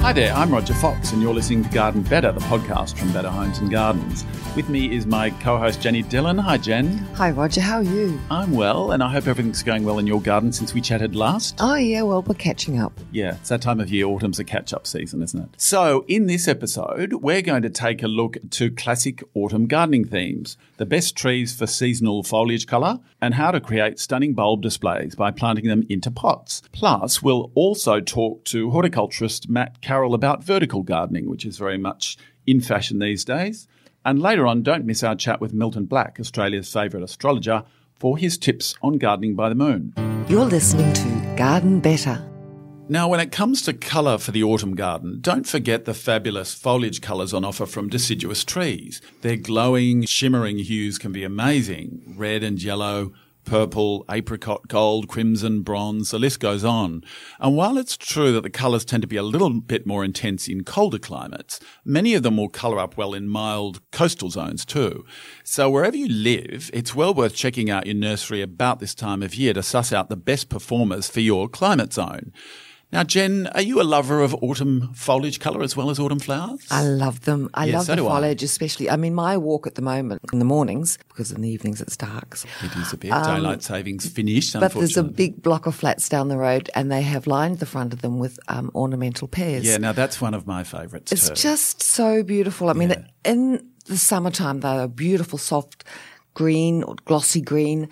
Hi there, I'm Roger Fox, and you're listening to Garden Better, the podcast from Better Homes and Gardens. With me is my co host Jenny Dillon. Hi, Jen. Hi, Roger. How are you? I'm well, and I hope everything's going well in your garden since we chatted last. Oh, yeah, well, we're catching up. Yeah, it's that time of year. Autumn's a catch up season, isn't it? So, in this episode, we're going to take a look to classic autumn gardening themes, the best trees for seasonal foliage colour, and how to create stunning bulb displays by planting them into pots. Plus, we'll also talk to horticulturist Matt Carroll about vertical gardening, which is very much in fashion these days. And later on, don't miss our chat with Milton Black, Australia's favourite astrologer, for his tips on gardening by the moon. You're listening to Garden Better. Now, when it comes to colour for the autumn garden, don't forget the fabulous foliage colours on offer from deciduous trees. Their glowing, shimmering hues can be amazing red and yellow, purple, apricot, gold, crimson, bronze, the list goes on. And while it's true that the colours tend to be a little bit more intense in colder climates, many of them will colour up well in mild coastal zones too. So wherever you live, it's well worth checking out your nursery about this time of year to suss out the best performers for your climate zone. Now, Jen, are you a lover of autumn foliage colour as well as autumn flowers? I love them. I Yeah, love so the do I. foliage, especially. I mean, my walk at the moment in the mornings, because in the evenings it's dark. It is a bit. Daylight savings finished, Um, But there's a big block of flats down the road, and they have lined the front of them with um, ornamental pears. Yeah, now that's one of my favourites It's too. just so beautiful. I mean, Yeah. in the summertime, they're a beautiful, soft green or glossy green.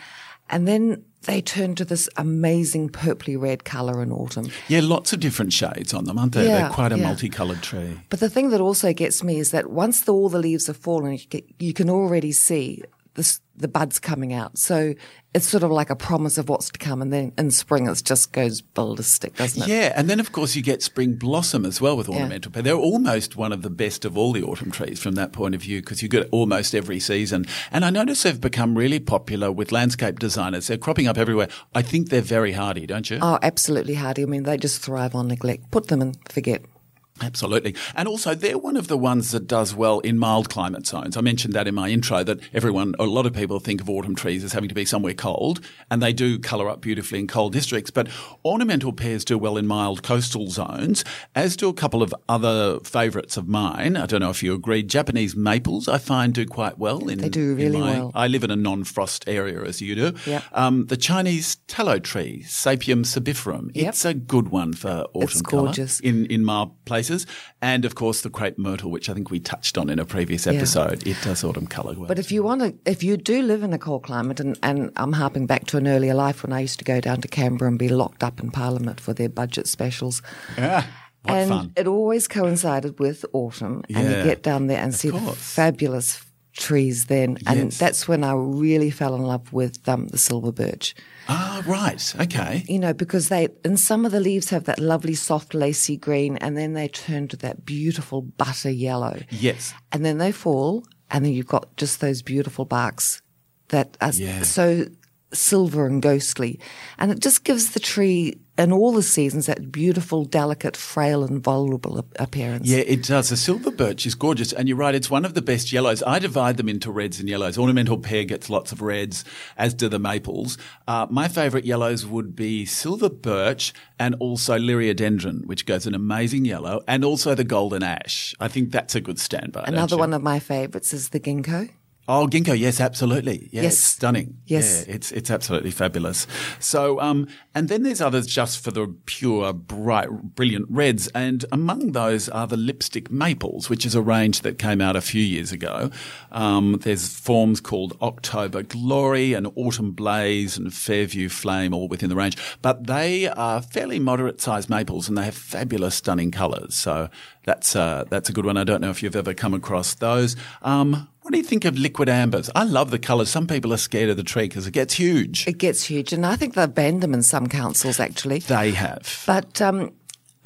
And then they turn to this amazing purpley red colour in autumn. yeah, lots of different shades on them, aren't they? They're quite a yeah. multicoloured tree. But the thing that also gets me is that once the, all the leaves have fallen, you can already see this, the buds coming out. So it's sort of like a promise of what's to come. And then in spring, it just goes ballistic, doesn't it? Yeah, and then of course you get spring blossom as well with ornamental pear. They're almost one of the best of all the autumn trees from that point of view because you get it almost every season. And I notice they've become really popular with landscape designers. They're cropping up everywhere. I think they're very hardy, don't you? Oh, absolutely hardy. I mean, they just thrive on neglect. Put them and forget. Absolutely. And also, they're one of the ones that does well in mild climate zones. I mentioned that in my intro that everyone, a lot of people think of autumn trees as having to be somewhere cold, and they do colour up beautifully in cold districts. But ornamental pears do well in mild coastal zones, as do a couple of other favourites of mine. I don't know if you agree. Japanese maples, I find, do quite well. In, They do really my- well. I live in a non-frost area, as you do. Yep. Um, the Chinese tallow tree, Sapium sebiferum, Yep. it's a good one for autumn It's colour gorgeous. in, in mild places. And of course, the crepe myrtle, which I think we touched on in a previous episode. It does autumn colour well. But if you want to, if you do live in a cold climate, and, and I'm harping back to an earlier life when I used to go down to Canberra and be locked up in Parliament for their budget specials. yeah, what and fun. it always coincided with autumn, and you get down there and see the fabulous trees then. And Yes. that's when I really fell in love with um, the silver birch. Ah, right. Okay. You know, because they, and some of the leaves have that lovely soft lacy green, and then they turn to that beautiful butter yellow. Yes. and then they fall, and then you've got just those beautiful barks that are Yeah. so silver and ghostly, and it just gives the tree in all the seasons that beautiful, delicate, frail, and vulnerable appearance. Yeah, it does. The silver birch is gorgeous. And you're right, it's one of the best yellows. I divide them into reds and yellows. Ornamental pear gets lots of reds, as do the maples. Uh, my favourite yellows would be silver birch and also liriodendron, which goes an amazing yellow, and also the golden ash. I think that's a good standby. Another one of my favourites is the ginkgo. Oh, ginkgo, yes, absolutely. Yeah, Yes. it's stunning. Yes. Yeah, it's it's absolutely fabulous. So, um, and then there's others just for the pure, bright, brilliant reds, and among those are the lipstick maples, which is a range that came out a few years ago. Um, there's forms called October Glory and Autumn Blaze and Fairview Flame, all within the range, but they are fairly moderate-sized maples, and they have fabulous, stunning colours. So that's uh, that's a good one. I don't know if you've ever come across those. Um, What do you think of liquid ambers? I love the colours. Some people are scared of the tree because it gets huge. It gets huge, and I think they've banned them in some councils actually. They have. But um,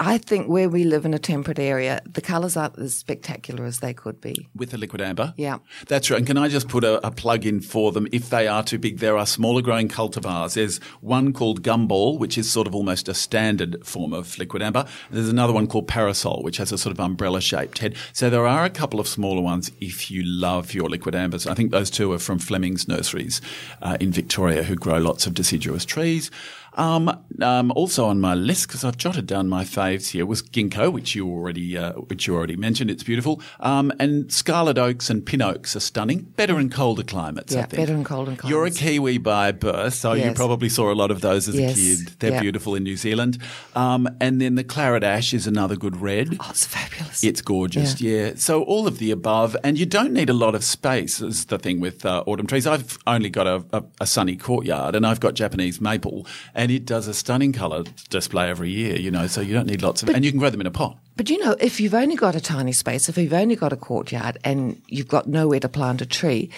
I think where we live in a temperate area, the colours aren't as spectacular as they could be. With the liquid amber? Yeah. That's right. And can I just put a, a, plug in for them? If they are too big, there are smaller growing cultivars. There's one called Gumball, which is sort of almost a standard form of liquid amber. There's another one called Parasol, which has a sort of umbrella shaped head. So there are a couple of smaller ones if you love your liquid ambers. I think those two are from Fleming's Nurseries uh, in Victoria, who grow lots of deciduous trees. Um, um, also on my list because I've jotted down my faves here was ginkgo, which you already uh, which you already mentioned. It's beautiful. Um, and scarlet oaks and pin oaks are stunning. Better in colder climates. Yeah, better in colder climates. You're a Kiwi by birth, so yes. you probably saw a lot of those as yes. a kid. They're beautiful in New Zealand. Um, and then the claret ash is another good red. Oh, it's fabulous. It's gorgeous. Yeah. yeah. So all of the above, and you don't need a lot of space. Is the thing with uh, autumn trees. I've only got a, a, a sunny courtyard, and I've got Japanese maple and it does a stunning colour display every year, you know, so you don't need lots of, but, and you can grow them in a pot. But you know, if you've only got a tiny space, if you've only got a courtyard and you've got nowhere to plant a tree,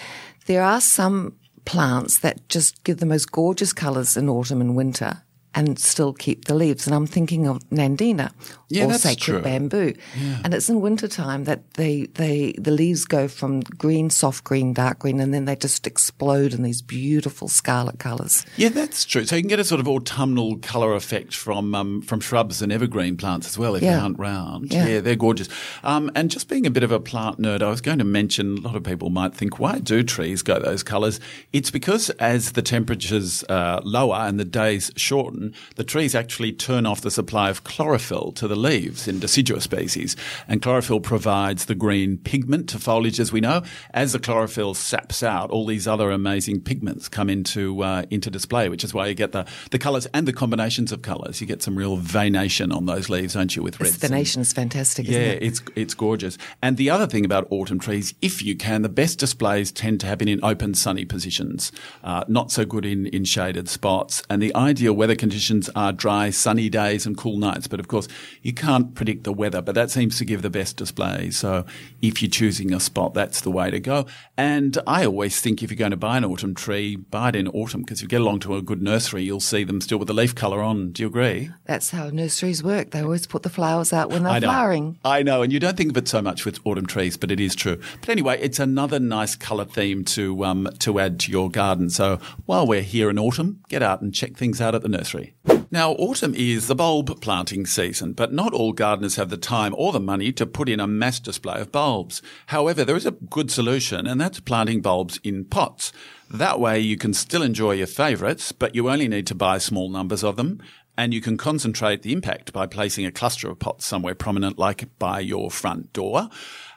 there are some plants that just give the most gorgeous colours in autumn and winter and still keep the leaves. And I'm thinking of Nandina yeah, or sacred true. bamboo. Yeah. And it's in wintertime that they, they, the leaves go from green, soft green, dark green, and then they just explode in these beautiful scarlet colours. Yeah, that's true. So you can get a sort of autumnal colour effect from, um, from shrubs and evergreen plants as well if yeah. they aren't round. Yeah, yeah they're gorgeous. Um, and just being a bit of a plant nerd, I was going to mention a lot of people might think, why do trees go those colours? It's because as the temperatures uh, lower and the days shorten, the trees actually turn off the supply of chlorophyll to the leaves in deciduous species. And chlorophyll provides the green pigment to foliage, as we know. As the chlorophyll saps out, all these other amazing pigments come into uh, into display, which is why you get the, the colours and the combinations of colours. You get some real venation on those leaves, don't you, with reds? The venation is fantastic, yeah, it? it's, it's gorgeous. And the other thing about autumn trees, if you can, the best displays tend to happen in open, sunny positions, uh, not so good in, in shaded spots. And the ideal weather conditions conditions are dry, sunny days and cool nights. But of course, you can't predict the weather, but that seems to give the best display. So if you're choosing a spot, that's the way to go. And I always think if you're going to buy an autumn tree, buy it in autumn because if you get along to a good nursery, you'll see them still with the leaf colour on. Do you agree? That's how nurseries work. They always put the flowers out when they're I flowering. I know. And you don't think of it so much with autumn trees, but it is true. But anyway, it's another nice colour theme to, um, to add to your garden. So while we're here in autumn, get out and check things out at the nursery. Now, autumn is the bulb planting season, but not all gardeners have the time or the money to put in a mass display of bulbs. However, there is a good solution, and that's planting bulbs in pots. That way you can still enjoy your favourites, but you only need to buy small numbers of them, and you can concentrate the impact by placing a cluster of pots somewhere prominent, like by your front door.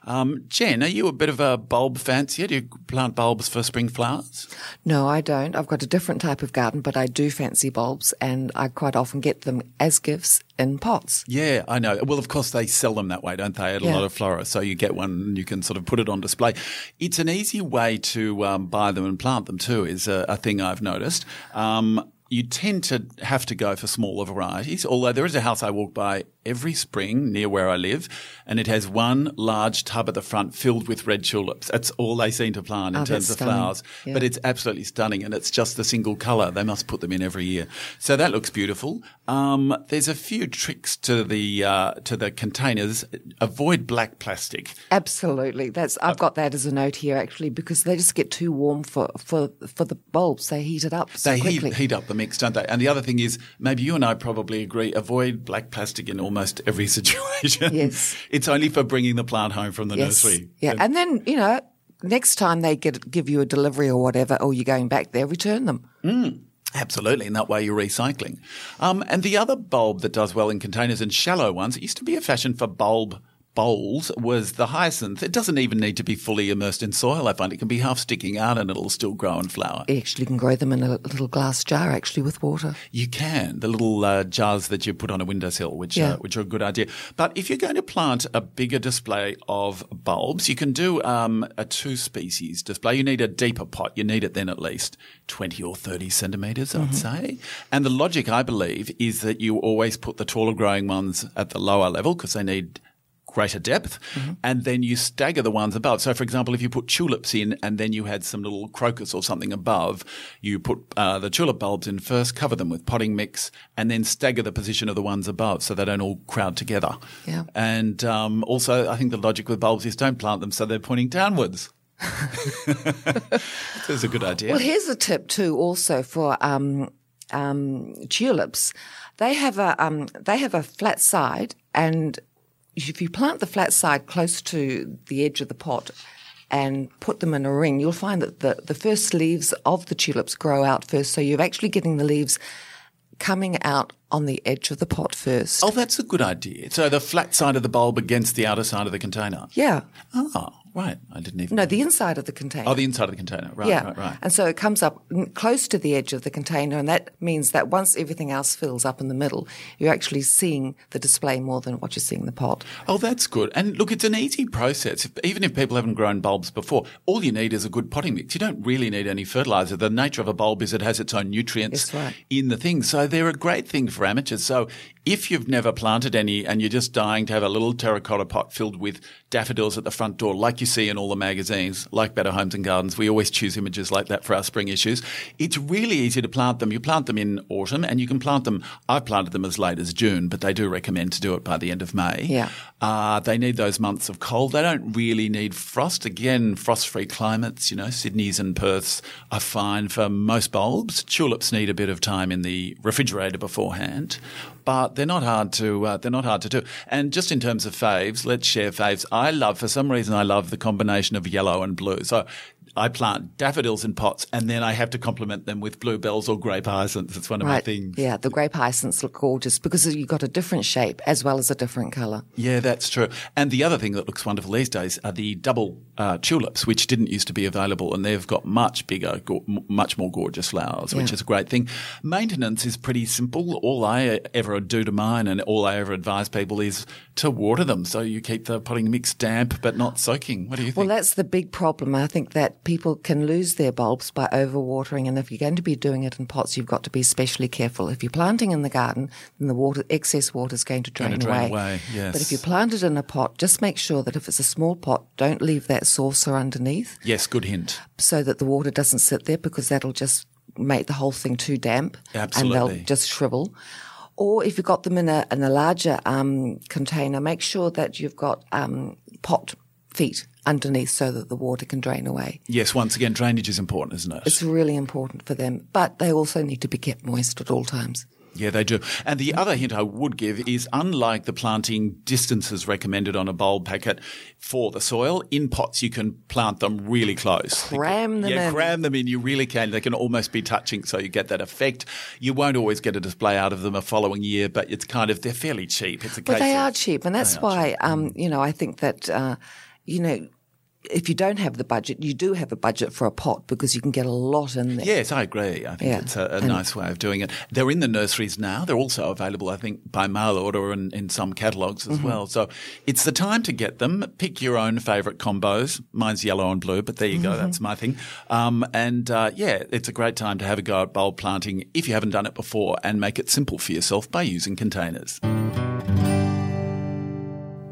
Um, Jen, are you a bit of a bulb fancier? Do you plant bulbs for spring flowers? No, I don't. I've got a different type of garden, but I do fancy bulbs, and I quite often get them as gifts in pots. Yeah, I know. Well, of course, they sell them that way, don't they, at a Yeah. lot of florists? So you get one and you can sort of put it on display. It's an easy way to um, buy them and plant them too, is a, a thing I've noticed. Um, you tend to have to go for smaller varieties, although there is a house I walk by every spring near where I live, and it has one large tub at the front filled with red tulips. That's all they seem to plant in Oh, terms of stunning. flowers. Yeah. But it's absolutely stunning, and it's just the single colour. They must put them in every year. So that looks beautiful. Um, there's a few tricks to the uh, to the containers. Avoid black plastic. Absolutely. That's I've got that as a note here actually because they just get too warm for for for the bulbs. They heat it up so They quickly. heat, heat up the mix, don't they? And the other thing is, maybe you and I probably agree, avoid black plastic in almost every situation. Yes. it's only for bringing the plant home from the yes. nursery. Yeah, and then you know next time they get give you a delivery or whatever, or you're going back there, return them. Absolutely, and that way you're recycling. Um, and the other bulb that does well in containers and shallow ones, it used to be a fashion for bulb bowls, was the hyacinth. It doesn't even need to be fully immersed in soil, I find. It can be half sticking out and it'll still grow and flower. You actually can grow them in a little glass jar actually with water. You can the little uh, jars that you put on a windowsill, which Yeah. uh, which are a good idea. But if you're going to plant a bigger display of bulbs, you can do um, a two species display. You need a deeper pot. You need it then at least twenty or thirty centimeters, I'd say. And the logic, I believe, is that you always put the taller growing ones at the lower level because they need greater depth, Mm-hmm. and then you stagger the ones above. So, for example, if you put tulips in and then you had some little crocus or something above, you put uh, the tulip bulbs in first, cover them with potting mix, and then stagger the position of the ones above so they don't all crowd together. Yeah. And um, also, I think the logic with bulbs is don't plant them so they're pointing downwards. That's a good idea. Well, here's a tip too, also for um, um, tulips. They have a um, they have a flat side, and if you plant the flat side close to the edge of the pot and put them in a ring, you'll find that the, the first leaves of the tulips grow out first. So you're actually getting the leaves coming out on the edge of the pot first. Oh, that's a good idea. So the flat side of the bulb against the outer side of the container. Yeah. Oh, right. I didn't even. No, the inside of the container. Oh, the inside of the container. Right, yeah. right, right. And so it comes up close to the edge of the container, and that means that once everything else fills up in the middle, you're actually seeing the display more than what you're seeing the pot. Oh, that's good. And look, it's an easy process. If, even if people haven't grown bulbs before, all you need is a good potting mix. You don't really need any fertilizer. The nature of a bulb is it has its own nutrients right. in the thing. So they're a great thing for amateurs. So if you've never planted any and you're just dying to have a little terracotta pot filled with daffodils at the front door, like you see in all the magazines, like Better Homes and Gardens, we always choose images like that for our spring issues. It's really easy to plant them. You plant them in autumn and you can plant them. I've planted them as late as June, but they do recommend to do it by the end of May. Yeah. Uh, they need those months of cold. They don't really need frost. Again, frost-free climates, you know, Sydney's and Perth's are fine for most bulbs. Tulips need a bit of time in the refrigerator beforehand, but they're not hard to uh, they're not hard to do. And just in terms of faves, let's share faves. I love for some reason I love the combination of yellow and blue. So. I plant daffodils in pots and then I have to complement them with bluebells or grape hyacinths. It's one of my Right. things. Yeah, the grape hyacinths look gorgeous because you've got a different shape as well as a different colour. Yeah, that's true. And the other thing that looks wonderful these days are the double uh, tulips, which didn't used to be available, and they've got much bigger, go- much more gorgeous flowers, which is a great thing. Maintenance is pretty simple. All I ever do to mine, and all I ever advise people is to water them, so you keep the potting mix damp but not soaking. What do you think? Well, that's the big problem. I think that people can lose their bulbs by overwatering, and if you're going to be doing it in pots, you've got to be especially careful. If you're planting in the garden, then the water, excess water is going to drain, Going to drain away. away, yes. But if you plant it in a pot, just make sure that if it's a small pot, don't leave that saucer underneath yes, good hint. so that the water doesn't sit there because that'll just make the whole thing too damp Absolutely. and they'll just shrivel. Or if you've got them in a in a larger um, container, make sure that you've got um, pot feet underneath so that the water can drain away. Yes, once again, drainage is important, isn't it? It's really important for them, but they also need to be kept moist at all times. Yeah, they do. And the other hint I would give is unlike the planting distances recommended on a bulb packet for the soil, in pots you can plant them really close. Cram them yeah, in. cram them in. You really can. They can almost be touching, so you get that effect. You won't always get a display out of them a following year, but it's kind of, they're fairly cheap. It's a But they of- are cheap, and that's why, um, you know, I think that, uh, you know, if you don't have the budget, you do have a budget for a pot because you can get a lot in there. Yes, I agree. I think Yeah. it's a, a nice way of doing it. They're in the nurseries now. They're also available, I think, by mail order and in some catalogues Mm-hmm. as well. So it's the time to get them. Pick your own favourite combos. Mine's yellow and blue, but there you go. Mm-hmm. That's my thing. Um, and uh, yeah, it's a great time to have a go at bulb planting if you haven't done it before and make it simple for yourself by using containers.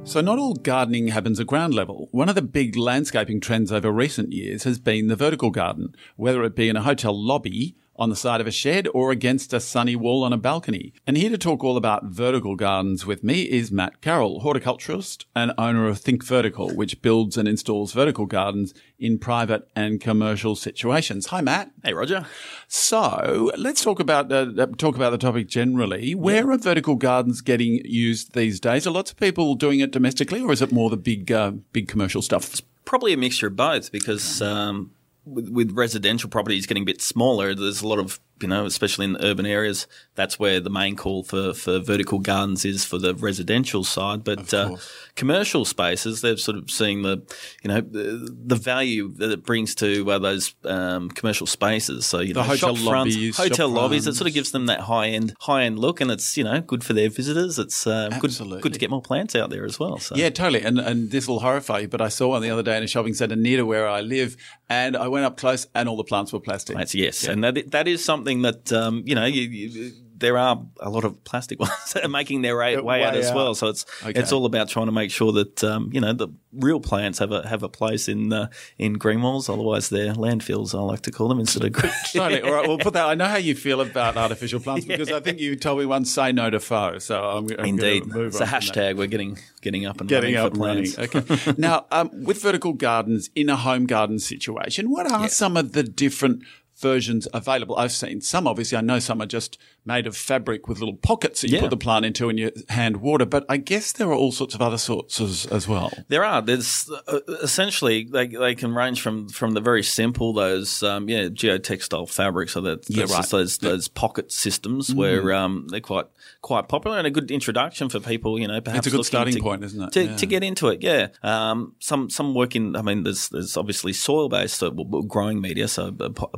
So not all gardening happens at ground level. One of the big landscaping trends over recent years has been the vertical garden, whether it be in a hotel lobby, on the side of a shed, or against a sunny wall on a balcony. And here to talk all about vertical gardens with me is Matt Carroll, horticulturist and owner of Think Vertical, which builds and installs vertical gardens in private and commercial situations. Hi, Matt. Hey, Roger. So let's talk about uh, uh, talk about the topic generally. Where are vertical gardens getting used these days? Are lots of people doing it domestically, or is it more the big uh, big commercial stuff? It's Probably a mixture of both because um, with, with residential properties getting a bit smaller, there's a lot of, you know, especially in the urban areas, that's where the main call for, for vertical gardens is for the residential side. But uh, commercial spaces, they're sort of seeing the, you know, the, the value that it brings to uh, those um, commercial spaces. So, you The know, hotel shop fronts, lobbies, hotel lobbies, it sort of gives them that high end, high end look and it's, you know, good for their visitors. It's uh, good, Absolutely. good to get more plants out there as well. So. Yeah, totally. And and this will horrify you, but I saw one the other day in a shopping centre near to where I live, and I went up close, and all the plants were plastic. That's yes, and that that is something that um, you know you, you, there are a lot of plastic ones that are making their way, way out way as well. So it's Okay. it's all about trying to make sure that um, you know the real plants have a have a place in uh, in green walls. Otherwise, they're landfills. I like to call them instead of green. Totally. All right, we'll put that. I know how you feel about artificial plants because I think you told me once, say no to faux. So I'm, I'm Indeed, move it's a hashtag. We're getting getting up and Getting running up for plants. Okay. now, um, with vertical gardens in a home garden situation, what are some of the different versions available? I've seen some, obviously. I know some are just made of fabric with little pockets that you Yeah. put the plant into and you hand water, but I guess there are all sorts of other sorts as, as well. There are. There's uh, essentially they they can range from from the very simple those um, yeah geotextile fabrics, so that Yeah, right. those those pocket systems where um, they're quite quite popular and a good introduction for people. You know, perhaps it's a good starting to- point, isn't it? To, Yeah. to get into it, yeah. Um, some some work in. I mean, there's there's obviously soil based growing media, so a pot-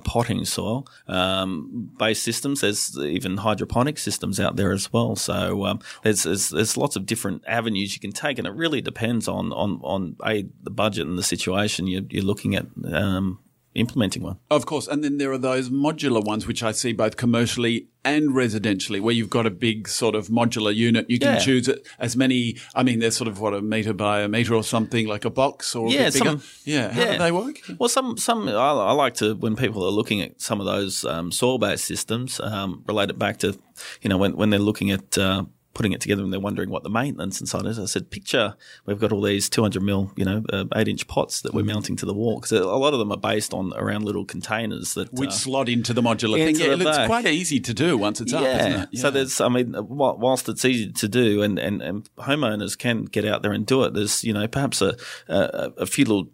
soil um, based systems. There's even hydroponic systems out there as well. So um, there's, there's there's lots of different avenues you can take, and it really depends on on on a the budget and the situation you're, you're looking at um, implementing one. Of course. And then there are those modular ones, which I see both commercially and residentially, where you've got a big sort of modular unit. You can Yeah. choose as many. I mean, they're sort of what a meter by a meter or something, like a box or Yeah, some- yeah. How do they work? Well, some some I, I like to when people are looking at some of those um, soil based systems, um, relate it back to you know when when they're looking at. Uh, Putting it together and they're wondering what the maintenance inside is. I said, picture we've got all these 200 mil, you know, uh, eight inch pots that we're mounting to the wall because a lot of them are based on around little containers that Which uh, slot into the modular thing. Yeah, it's quite easy to do once it's up, isn't it? So there's, I mean, whilst it's easy to do, and, and, and homeowners can get out there and do it. There's, you know, perhaps a a, a few little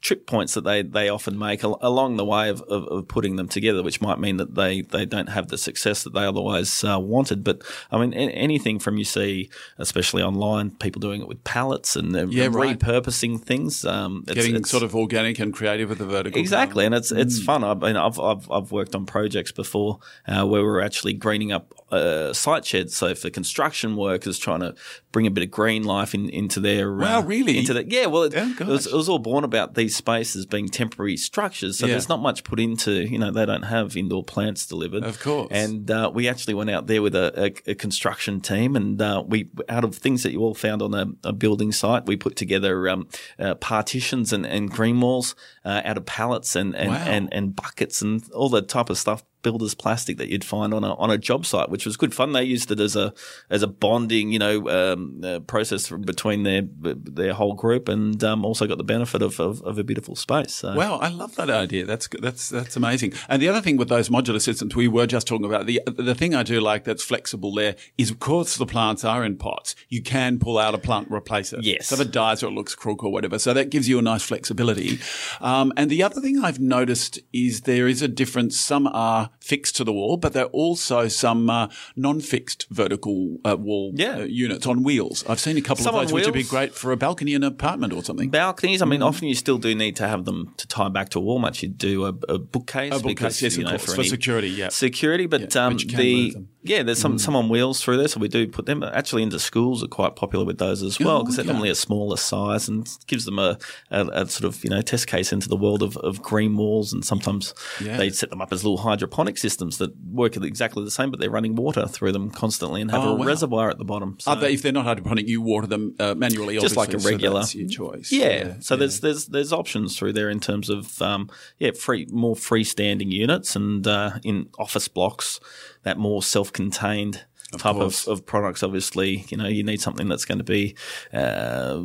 trip points that they, they often make al- along the way of, of, of putting them together, which might mean that they, they don't have the success that they otherwise uh, wanted. But I mean, a- anything from you see, especially online, people doing it with pallets and uh, Yeah, right. repurposing things. Um, it's- Getting it's- sort of organic and creative with the vertical. Exactly, and it's Mm. it's fun. I mean, I've I've I've worked on projects before uh, where we're actually greening up uh, site sheds. So for construction workers, trying to bring a bit of green life in, into their Wow, uh, really? into the yeah. Well, it, Oh, it, was, it was all born about these spaces being temporary structures. So Yeah. there's not much put into you know they don't have indoor plants delivered. Of course. and uh, we actually went out there with a, a, a construction team, and uh, we out of things that you all found on a, a building site, we put together um, uh, partitions and, and green walls uh, out of pallets and and, Wow. and and buckets and all that type of stuff builder's plastic that you'd find on a on a job site, which was good fun. They used it as a as a bonding, you know, um, uh, process between their their whole group, and um, also got the benefit of, of, of a beautiful space. So. Wow, I love that idea. That's that's that's amazing. And the other thing with those modular systems, we were just talking about the the thing I do like that's flexible there is, of course, the plants are in pots. You can pull out a plant, and replace it. Yes. So if it dies or it looks crook or whatever. So that gives you a nice flexibility. Um, and the other thing I've noticed is there is a difference. Some are fixed to the wall, but there are also some uh, non-fixed vertical uh, wall Yeah. uh, units on wheels. I've seen a couple Some of those, which would be great for a balcony in an apartment or something. balconies. I mean, Mm-hmm. often you still do need to have them to tie back to a wall. Much you do a, a bookcase, A bookcase, because, yes, you of know, course, for any security, yeah. security. But, Yeah, um, the. Yeah, there's some some on wheels through there, so we do put them actually into schools. Are quite popular with those as well Oh, because okay. they're normally a smaller size and gives them a, a, a sort of you know test case into the world of, of green walls. And sometimes Yeah. they set them up as little hydroponic systems that work exactly the same, but they're running water through them constantly and have Oh, a wow. reservoir at the bottom. So. Are they, if they're not hydroponic, you water them uh, manually, just like a so regular that's your choice. Yeah. So there's there's there's options through there in terms of um, yeah free more freestanding units and uh, in office blocks that more self-contained. type course. of, of products, obviously, you know, you need something that's going to be. Uh,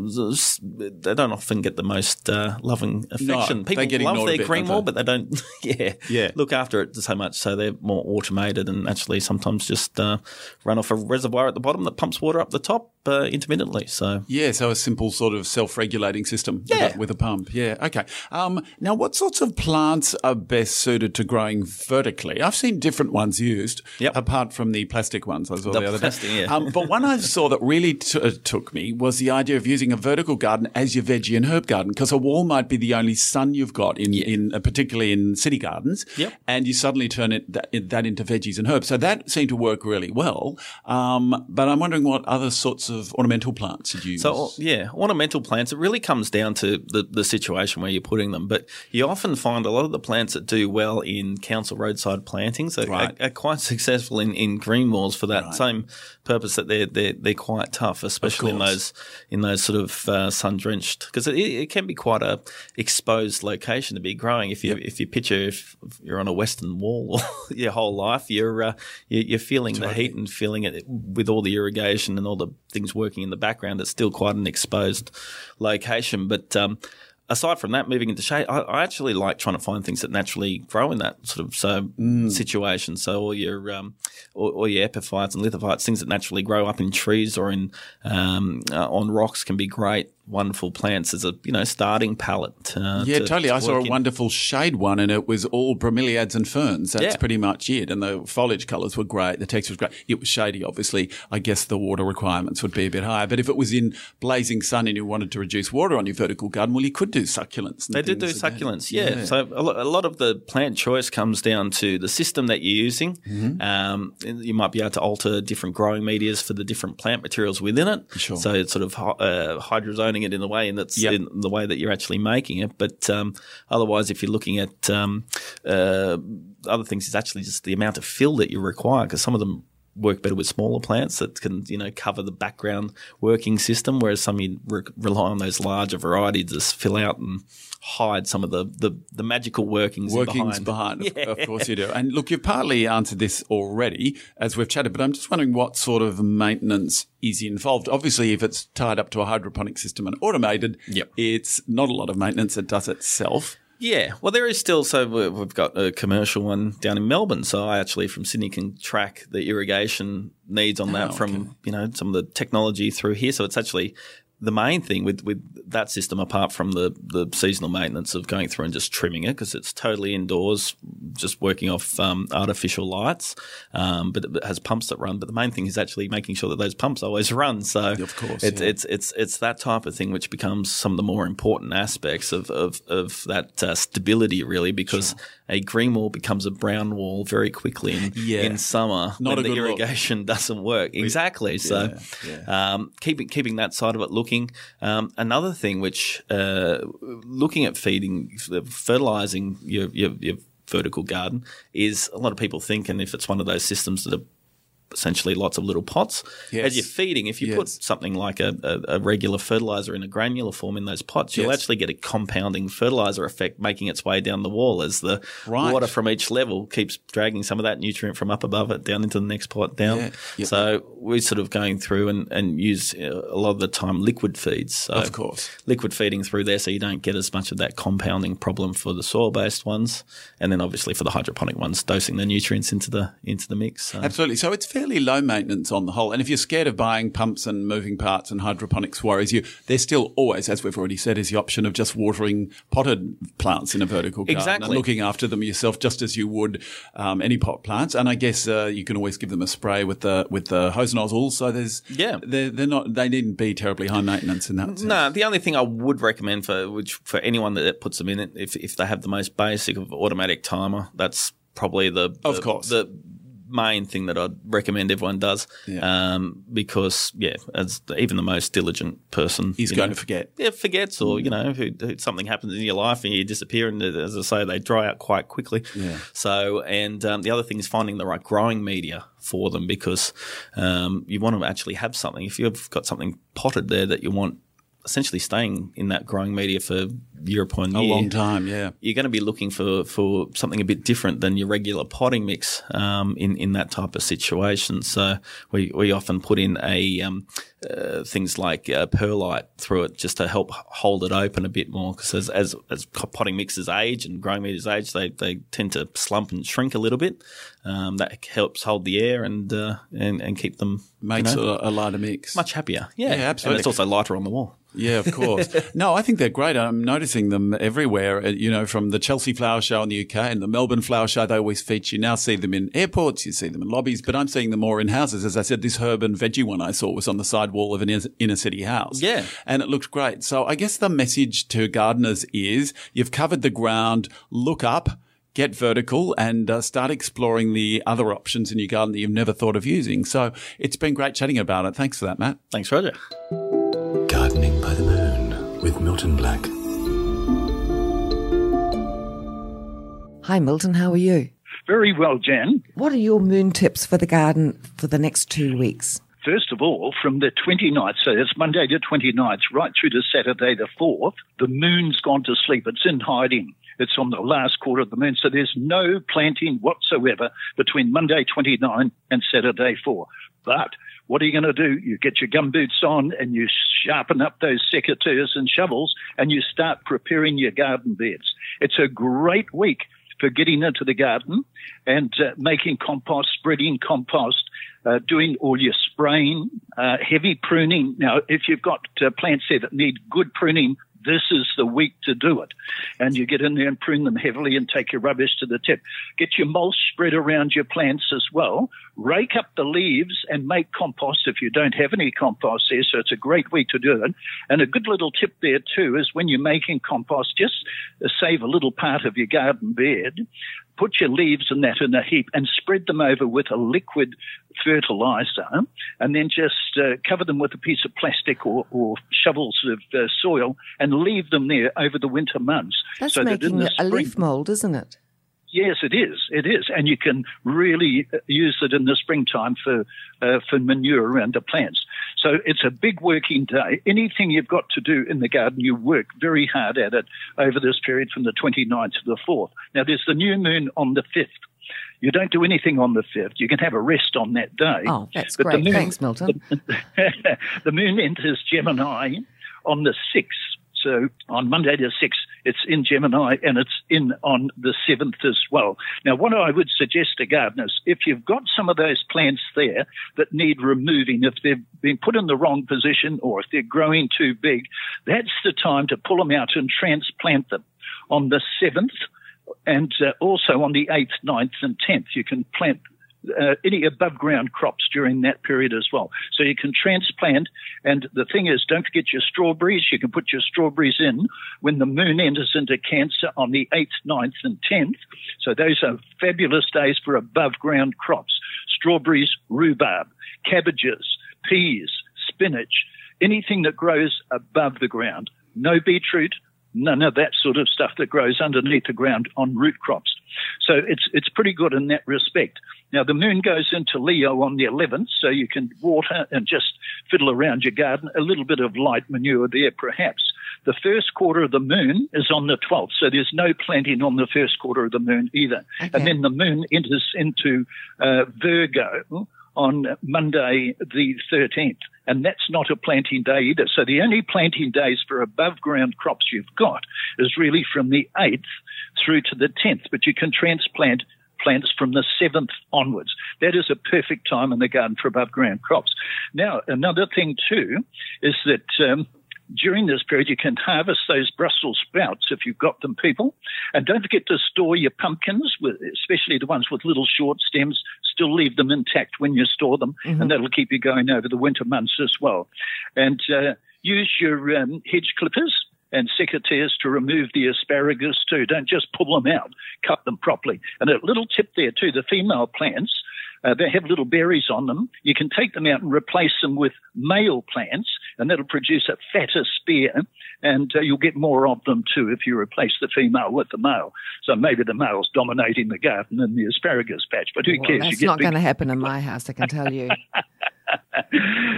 they don't often get the most uh, loving affection. they People love their bit, green wall, but they don't. yeah, Yeah. look after it so much. So they're more automated and actually sometimes just uh, run off a reservoir at the bottom that pumps water up the top uh, intermittently. So Yeah, so a simple sort of self-regulating system Yeah. with, a, with a pump. Yeah, okay. Um, now, what sorts of plants are best suited to growing vertically? I've seen different ones used, Yep. apart from the plastic ones I saw the, The other plastic, day. yeah. Um, but one I saw that really t- uh, took me was the idea of using a vertical garden as your veggie and herb garden, because a wall might be the only sun you've got in, in uh, particularly in city gardens, Yep. and you suddenly turn it that, that into veggies and herbs. So that seemed to work really well. Um, but I'm wondering what other sorts of ornamental plants you'd use? So yeah, ornamental plants. It really comes down to the, the situation where you're putting them. But you often find a lot of the plants that do well in council roadside plantings are, Right. are, are quite successful in, in green walls for that same purpose. That they're they're, they're quite tough, especially in those in those sort of uh, sun drenched because it, it can be quite a exposed location to be growing. If you if you picture if you're on a western wall your whole life, you're uh, you're, you're feeling the heat and feeling it with all the irrigation and all the things working in the background. It's still quite an exposed location, but. Um, Aside from that, moving into shade, I, I actually like trying to find things that naturally grow in that sort of so situation. So all your um, all, all your epiphytes and lithophytes, things that naturally grow up in trees or in um, uh, on rocks, can be great, wonderful plants as a you know starting palette. Uh, Yeah, to- totally. to I saw a in. wonderful shade one, and it was all bromeliads and ferns. That's Yeah. pretty much it. And the foliage colours were great. The texture was great. It was shady, obviously. I guess the water requirements would be a bit higher. But if it was in blazing sun and you wanted to reduce water on your vertical garden, well, you could do succulents. They did do again. succulents, yeah. So a lot of the plant choice comes down to the system that you're using. Mm-hmm. Um, you might be able to alter different growing medias for the different plant materials within it. Sure. So it's sort of uh, it in a way, and that's Yep. in the way that you're actually making it. But um, otherwise, if you're looking at um, uh, other things, it's actually just the amount of fill that you require because some of them work better with smaller plants that can you know cover the background working system whereas some you re- rely on those larger varieties to just fill out and hide some of the the, the magical workings Workings behind. behind, of- of course you do. And look, you've partly answered this already as we've chatted, but I'm just wondering what sort of maintenance is involved. Obviously, if it's tied up to a hydroponic system and automated, Yep. it's not a lot of maintenance. It does itself. Yeah, well, there is still. So we- we've got a commercial one down in Melbourne. So I actually from Sydney can track the irrigation needs on that Oh, from okay. you know some of the technology through here. So it's actually the main thing with with that system, apart from the the seasonal maintenance of going through and just trimming it because it's totally indoors, just working off um, artificial lights, um, but it has pumps that run. But the main thing is actually making sure that those pumps always run. So Of course, it's yeah. it's it's it's that type of thing which becomes some of the more important aspects of of, of that uh, stability really because a green wall becomes a brown wall very quickly in, Yeah. in summer Not when the good look. irrigation doesn't work exactly so Um, keeping keeping that side of it looking um, another thing which uh, looking at feeding fertilizing your, your your vertical garden is a lot of people think and if it's one of those systems that are essentially lots of little pots. Yes. As you're feeding, if you put something like a, a, a regular fertilizer in a granular form in those pots, you'll Yes. actually get a compounding fertilizer effect making its way down the wall as the Right. water from each level keeps dragging some of that nutrient from up above it down into the next pot down. Yeah. Yep. So we're sort of going through and, and use uh, a lot of the time liquid feeds. So Of course. Liquid feeding through there so you don't get as much of that compounding problem for the soil based ones. And then obviously for the hydroponic ones, dosing the nutrients into the into the mix. So. Absolutely. So it's fairly low maintenance on the whole. And if you're scared of buying pumps and moving parts and hydroponics worries you, there's still always, as we've already said, is the option of just watering potted plants in a vertical garden Exactly. and looking after them yourself just as you would um, any pot plants. And I guess uh, you can always give them a spray with the with the hose nozzle. So there's Yeah. they're, they're not they needn't be terribly high maintenance in that sense. No, the only thing I would recommend for which for anyone that puts them in it, if if they have the most basic of automatic timer, that's probably the, Of the- course. the main thing that I'd recommend everyone does. Yeah. Um, because yeah, as the, even the most diligent person He's you going know, to forget. Yeah, forgets or you know who, who, something happens in your life and you disappear, and as I say, they dry out quite quickly. Yeah. So, and um, the other thing is finding the right growing media for them because um, you want to actually have something. If you've got something potted there that you want essentially staying in that growing media for year upon A year, long time, yeah. you're going to be looking for, for something a bit different than your regular potting mix um, in in that type of situation. So we, we often put in a um, uh, things like uh, perlite through it just to help hold it open a bit more because as, as as potting mixes age and growing medias age, they they tend to slump and shrink a little bit. Um, that helps hold the air and uh, and and keep them you know, a, a lighter mix. much happier. Yeah, Yeah, absolutely. And it's also lighter on the wall. Yeah, of course. no, I think they're great. I'm noticing them everywhere. uh, You know, from the Chelsea Flower Show in the UK and the Melbourne Flower Show, they always feature. You now see them in airports, you see them in lobbies, but I'm seeing them more in houses. As I said, this herb and veggie one I saw was on the side wall of an inner- inner city house. Yeah. And it looked great. So I guess the message to gardeners is you've covered the ground, look up. get vertical and uh, start exploring the other options in your garden that you've never thought of using. So it's been great chatting about it. Thanks for that, Matt. Thanks, Roger. Milton Black. Hi, Milton. How are you? Very well, Jan. What are your moon tips for the garden for the next two weeks? First of all, from the 29th, so it's Monday the 29th, right through to Saturday the 4th, the moon's gone to sleep. It's in hiding. It's on the last quarter of the moon, so there's no planting whatsoever between Monday 29 and Saturday 4. But what are you going to do? You get your gumboots on and you sharpen up those secateurs and shovels and you start preparing your garden beds. It's a great week for getting into the garden and uh, making compost, spreading compost, uh, doing all your spraying, uh, heavy pruning. Now, if you've got uh, plants there that need good pruning, this is the week to do it. And you get in there and prune them heavily and take your rubbish to the tip. Get your mulch spread around your plants as well. Rake up the leaves and make compost if you don't have any compost there. So it's a great week to do it. And a good little tip there too is when you're making compost, just save a little part of your garden bed put your leaves and that in a heap and spread them over with a liquid fertilizer and then just uh, cover them with a piece of plastic or, or shovels of uh, soil and leave them there over the winter months. That's so making that a spring, leaf mold, isn't it? Yes, it is. It is, and you can really uh, use it in the springtime for uh, for manure around the plants. So it's a big working day. Anything you've got to do in the garden, you work very hard at it over this period from the 29th to the 4th. Now, there's the new moon on the 5th. You don't do anything on the 5th. You can have a rest on that day. Oh, that's But great. moon- Thanks, Milton. the moon enters Gemini on the 6th. So on Monday the 6th, it's in Gemini and it's in on the 7th as well. Now, what I would suggest to gardeners, if you've got some of those plants there that need removing, if they've been put in the wrong position or if they're growing too big, that's the time to pull them out and transplant them. On the 7th, and uh, also on the 8th, 9th, and 10th, you can plant uh, any above ground crops during that period as well. So you can transplant. And the thing is, don't forget your strawberries. You can put your strawberries in when the moon enters into Cancer on the 8th, 9th, and 10th. So those are fabulous days for above ground crops. Strawberries, rhubarb, cabbages, peas, spinach, anything that grows above the ground. No beetroot, none of that sort of stuff that grows underneath the ground on root crops. So it's it's pretty good in that respect. Now the moon goes into Leo on the 11th, so you can water and just fiddle around your garden. A little bit of light manure there, perhaps. The first quarter of the moon is on the 12th, so there's no planting on the first quarter of the moon either. Okay. And then the moon enters into uh, Virgo on Monday the 13th. And that's not a planting day either. So the only planting days for above ground crops you've got is really from the 8th through to the 10th. But you can transplant plants from the 7th onwards. That is a perfect time in the garden for above ground crops. Now, another thing too is that um, during this period, you can harvest those Brussels sprouts if you've got them, people. And don't forget to store your pumpkins, with, especially the ones with little short stems. Still leave them intact when you store them, and that'll keep you going over the winter months as well. And uh, use your um, hedge clippers and secateurs to remove the asparagus too. Don't just pull them out, cut them properly. And a little tip there too: the female plants. Uh, they have little berries on them. You can take them out and replace them with male plants, and that'll produce a fatter spear, and uh, you'll get more of them too if you replace the female with the male. So maybe the male's dominating the garden in the asparagus patch, but who Well, cares? that's not big- going to happen in my house, I can tell you.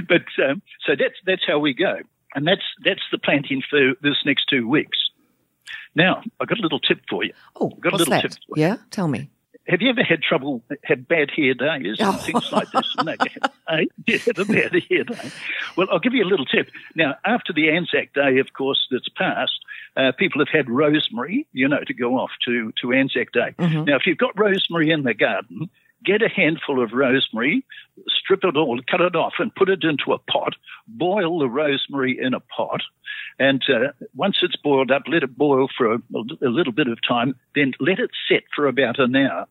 but um, so that's that's how we go, and that's that's the planting for this next two weeks. Now I've got a little tip for you. Oh, Got a what's little that? tip for you. Yeah, tell me. Have you ever had trouble, had bad hair days and Oh. things like this? No, you had a bad hair day. Well, I'll give you a little tip. Now, after the Anzac Day, of course, that's passed, uh, people have had rosemary, you know, to go off to, to Anzac Day. Now, if you've got rosemary in the garden, get a handful of rosemary, strip it all, cut it off, and put it into a pot. Boil the rosemary in a pot. And uh, once it's boiled up, let it boil for a, a little bit of time, then let it set for about an hour.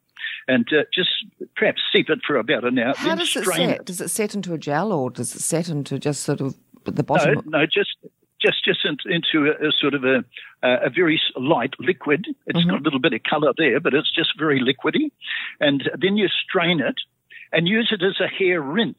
And uh, just perhaps steep it for about an hour. How does it set? Does it set into a gel or does it set into just sort of the bottom? no, no, just just just into a, a sort of a, a very light liquid. It's Mm-hmm. got a little bit of colour there, but it's just very liquidy. And then you strain it and use it as a hair rinse.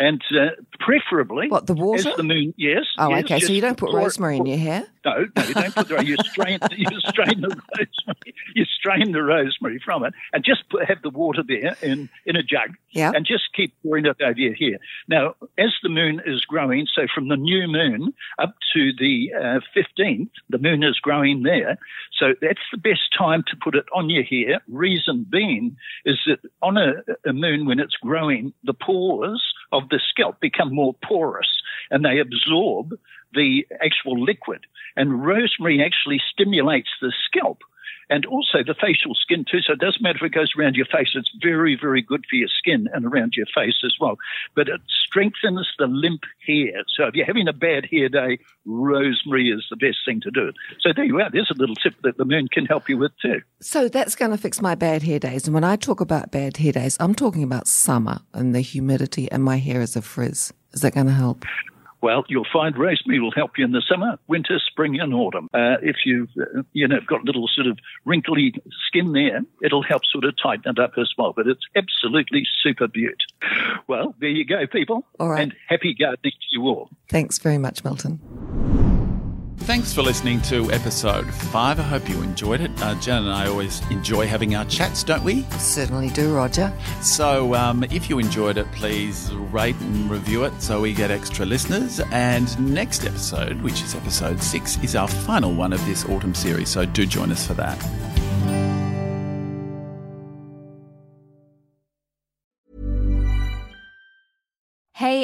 And uh, preferably, What, the water? The moon, yes. Oh, yes, okay. So you don't put pour it- rosemary in your hair? No, no, you don't put the you strain you strain the rosemary you strain the rosemary from it and just put, have the water there in in a jug Yeah. and just keep pouring it over your hair. Now, as the moon is growing, so from the new moon up to the uh, fifteenth, the moon is growing there. So that's the best time to put it on your hair. Reason being is that on a, a moon when it's growing, the pores of the scalp become more porous and they absorb the actual liquid. And rosemary actually stimulates the scalp and also the facial skin too. So it doesn't matter if it goes around your face. It's very, very good for your skin and around your face as well. But it strengthens the limp hair. So if you're having a bad hair day, rosemary is the best thing to do. So there you are. There's a little tip that the moon can help you with too. So that's going to fix my bad hair days. And when I talk about bad hair days, I'm talking about summer and the humidity and my hair is a frizz. Is that going to help? Well, you'll find rosemary will help you in the summer, winter, spring, and autumn. Uh, if you've, uh, you know, got a little sort of wrinkly skin there, it'll help sort of tighten it up as well. But it's absolutely super beaut. Well, there you go, people. All right. And happy gardening to you all. Thanks very much, Milton. Thanks for listening to episode five. I hope you enjoyed it. Uh, Jan and I always enjoy having our chats, don't we? Certainly do, Roger. So um, if you enjoyed it, please rate and review it so we get extra listeners. And next episode, which is episode six, is our final one of this autumn series. So do join us for that.